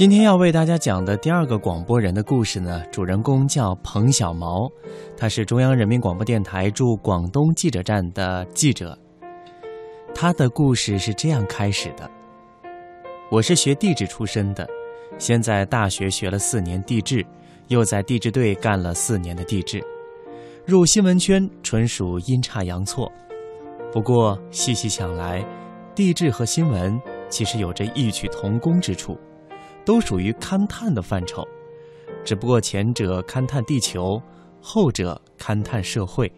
今天要为大家讲的第二个广播人的故事呢，主人公叫彭小毛，他是中央人民广播电台驻广东记者站的记者。他的故事是这样开始的：我是学地质出身的，先在大学学了四年地质，又在地质队干了四年的地质，入新闻圈纯属阴差阳错。不过细细想来，地质和新闻其实有着异曲同工之处。都属于勘探的范畴，只不过前者勘探地球，后者勘探社会。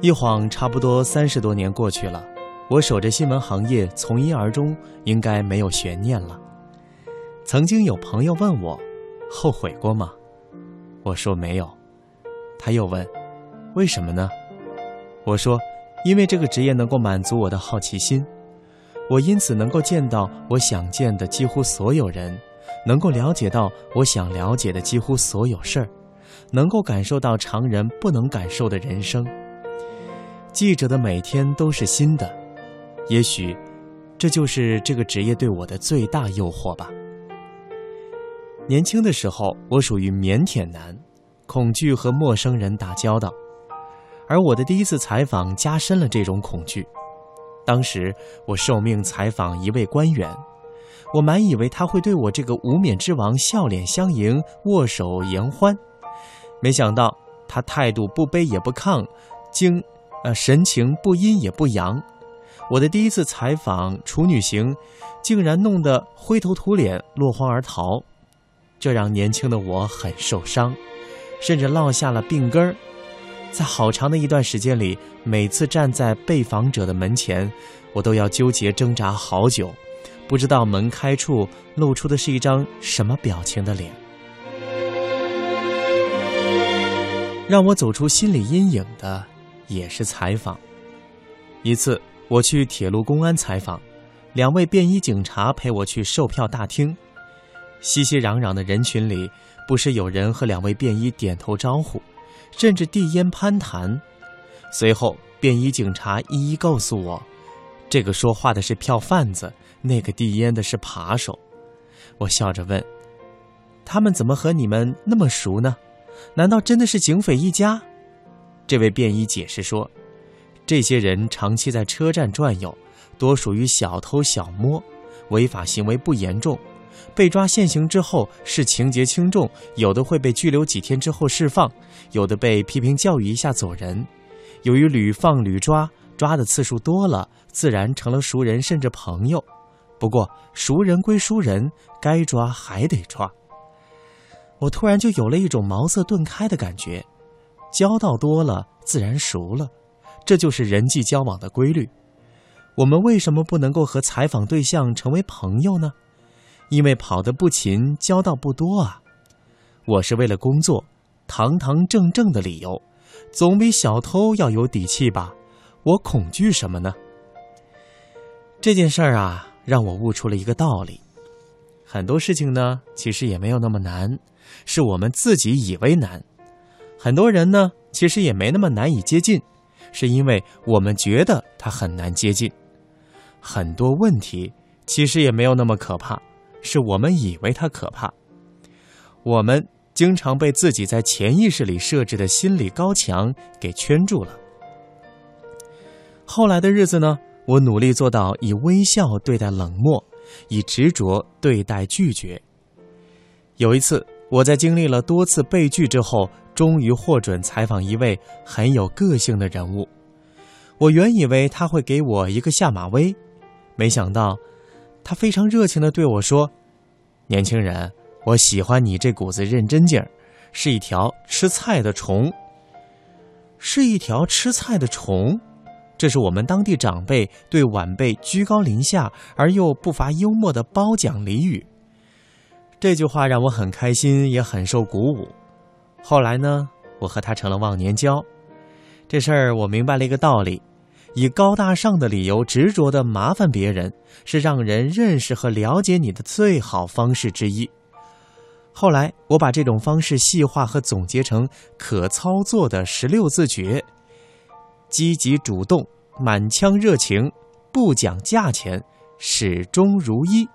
一晃差不多三十多年过去了，我守着新闻行业从一而终，应该没有悬念了。曾经有朋友问我，后悔过吗？我说没有。他又问，为什么呢？我说，因为这个职业能够满足我的好奇心。我因此能够见到我想见的几乎所有人，能够了解到我想了解的几乎所有事儿，能够感受到常人不能感受的人生。记者的每天都是新的，也许，这就是这个职业对我的最大诱惑吧。年轻的时候，我属于腼腆男，恐惧和陌生人打交道，而我的第一次采访加深了这种恐惧。当时我受命采访一位官员，我满以为他会对我这个无冕之王笑脸相迎、握手言欢，没想到他态度不卑也不亢，竟，呃，神情不阴也不阳。我的第一次采访处女行，竟然弄得灰头土脸、落荒而逃，这让年轻的我很受伤，甚至落下了病根儿。在好长的一段时间里，每次站在被访者的门前，我都要纠结挣扎好久，不知道门开处露出的是一张什么表情的脸。让我走出心理阴影的，也是采访。一次，我去铁路公安采访，两位便衣警察陪我去售票大厅，熙熙攘攘的人群里，不时有人和两位便衣点头招呼。甚至递烟攀谈，随后便衣警察一一告诉我，这个说话的是票贩子，那个递烟的是扒手。我笑着问：“他们怎么和你们那么熟呢？难道真的是警匪一家？”这位便衣解释说：“这些人长期在车站转悠，多属于小偷小摸，违法行为不严重。”被抓现行之后是情节轻重，有的会被拘留几天之后释放，有的被批评教育一下走人。由于屡放屡抓，抓的次数多了，自然成了熟人甚至朋友。不过熟人归熟人，该抓还得抓。我突然就有了一种茅塞顿开的感觉，交道多了自然熟了，这就是人际交往的规律。我们为什么不能够和采访对象成为朋友呢？因为跑得不勤，交道不多啊。我是为了工作，堂堂正正的理由，总比小偷要有底气吧？我恐惧什么呢？这件事儿啊，让我悟出了一个道理：很多事情呢，其实也没有那么难，是我们自己以为难；很多人呢，其实也没那么难以接近，是因为我们觉得他很难接近；很多问题其实也没有那么可怕。是我们以为它可怕，我们经常被自己在潜意识里设置的心理高墙给圈住了。后来的日子呢，我努力做到以微笑对待冷漠，以执着对待拒绝。有一次，我在经历了多次被拒之后，终于获准采访一位很有个性的人物。我原以为他会给我一个下马威，没想到。他非常热情地对我说：“年轻人，我喜欢你这股子认真劲儿，是一条吃菜的虫。是一条吃菜的虫，这是我们当地长辈对晚辈居高临下而又不乏幽默的褒奖俚语。这句话让我很开心，也很受鼓舞。后来呢，我和他成了忘年交。这事儿我明白了一个道理。”以高大上的理由执着的麻烦别人，是让人认识和了解你的最好方式之一。后来，我把这种方式细化和总结成可操作的十六字诀：积极主动、满腔热情、不讲价钱、始终如一。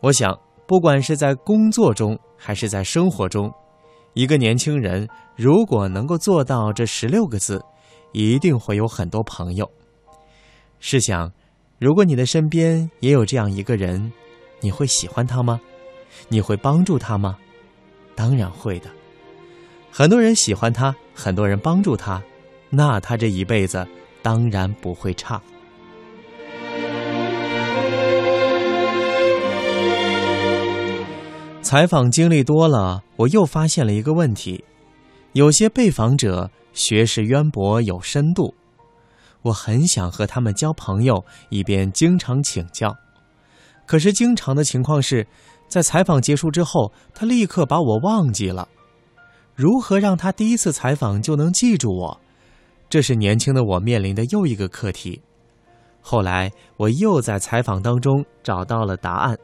我想，不管是在工作中还是在生活中，一个年轻人如果能够做到这十六个字，一定会有很多朋友。试想，如果你的身边也有这样一个人，你会喜欢他吗？你会帮助他吗？当然会的。很多人喜欢他，很多人帮助他，那他这一辈子当然不会差。采访经历多了，我又发现了一个问题：有些被访者学识渊博有深度，我很想和他们交朋友，以便经常请教。可是经常的情况是，在采访结束之后，他立刻把我忘记了。如何让他第一次采访就能记住我？这是年轻的我面临的又一个课题。后来我又在采访当中找到了答案。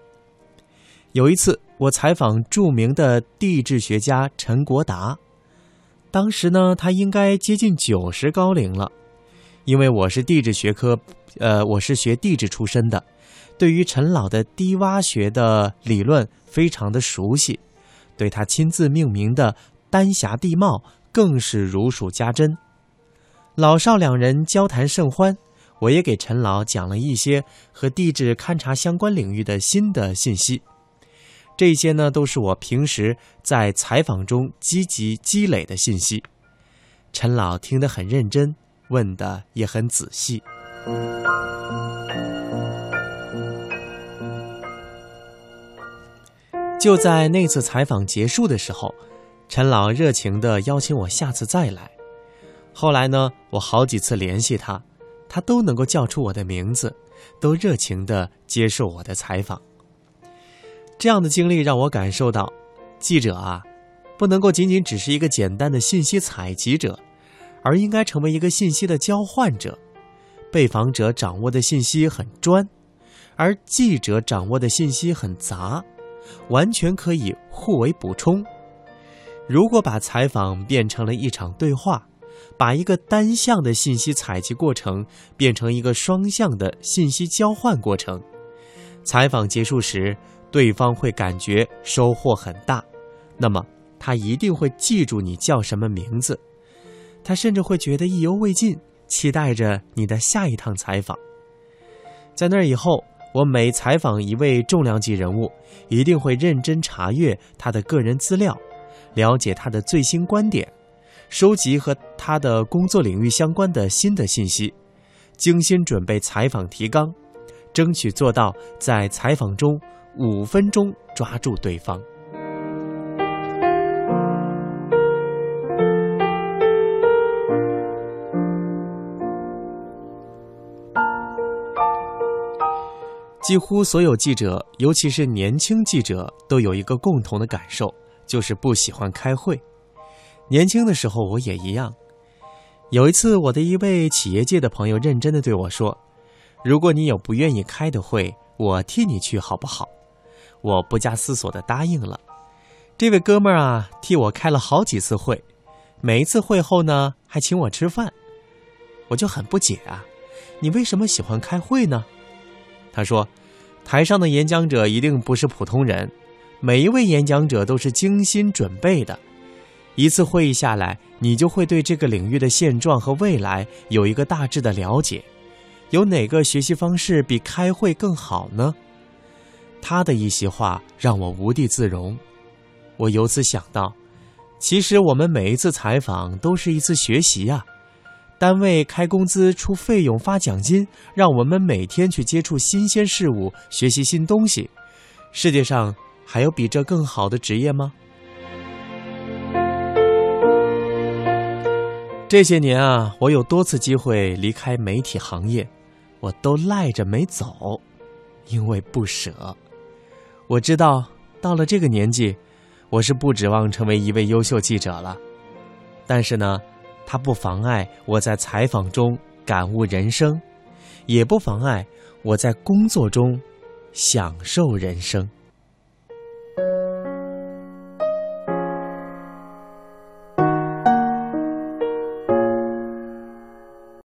有一次，我采访著名的地质学家陈国达，当时呢，他应该接近九十高龄了。因为我是地质学科，呃，我是学地质出身的，对于陈老的低洼学的理论非常的熟悉，对他亲自命名的丹霞地貌更是如数家珍。老少两人交谈甚欢，我也给陈老讲了一些和地质勘察相关领域的新的信息。这些呢，都是我平时在采访中积极积累的信息。陈老听得很认真，问的也很仔细。就在那次采访结束的时候，陈老热情的邀请我下次再来。后来呢，我好几次联系他，他都能够叫出我的名字，都热情的接受我的采访。这样的经历让我感受到，记者啊，不能够仅仅只是一个简单的信息采集者，而应该成为一个信息的交换者。被访者掌握的信息很专，而记者掌握的信息很杂，完全可以互为补充。如果把采访变成了一场对话，把一个单向的信息采集过程变成一个双向的信息交换过程，采访结束时。对方会感觉收获很大，那么他一定会记住你叫什么名字，他甚至会觉得意犹未尽，期待着你的下一趟采访。在那以后，我每采访一位重量级人物，一定会认真查阅他的个人资料，了解他的最新观点，收集和他的工作领域相关的新的信息，精心准备采访提纲，争取做到在采访中。五分钟抓住对方。几乎所有记者，尤其是年轻记者，都有一个共同的感受，就是不喜欢开会。年轻的时候我也一样。有一次，我的一位企业界的朋友认真的对我说：“如果你有不愿意开的会，我替你去，好不好？”我不加思索的答应了。这位哥们儿啊，替我开了好几次会，每一次会后呢，还请我吃饭。我就很不解啊，你为什么喜欢开会呢？他说，台上的演讲者一定不是普通人，每一位演讲者都是精心准备的。一次会议下来，你就会对这个领域的现状和未来有一个大致的了解。有哪个学习方式比开会更好呢？他的一席话让我无地自容，我由此想到，其实我们每一次采访都是一次学习呀。单位开工资、出费用、发奖金，让我们每天去接触新鲜事物、学习新东西。世界上还有比这更好的职业吗？这些年啊，我有多次机会离开媒体行业，我都赖着没走，因为不舍。我知道，到了这个年纪，我是不指望成为一位优秀记者了。但是呢，它不妨碍我在采访中感悟人生，也不妨碍我在工作中享受人生。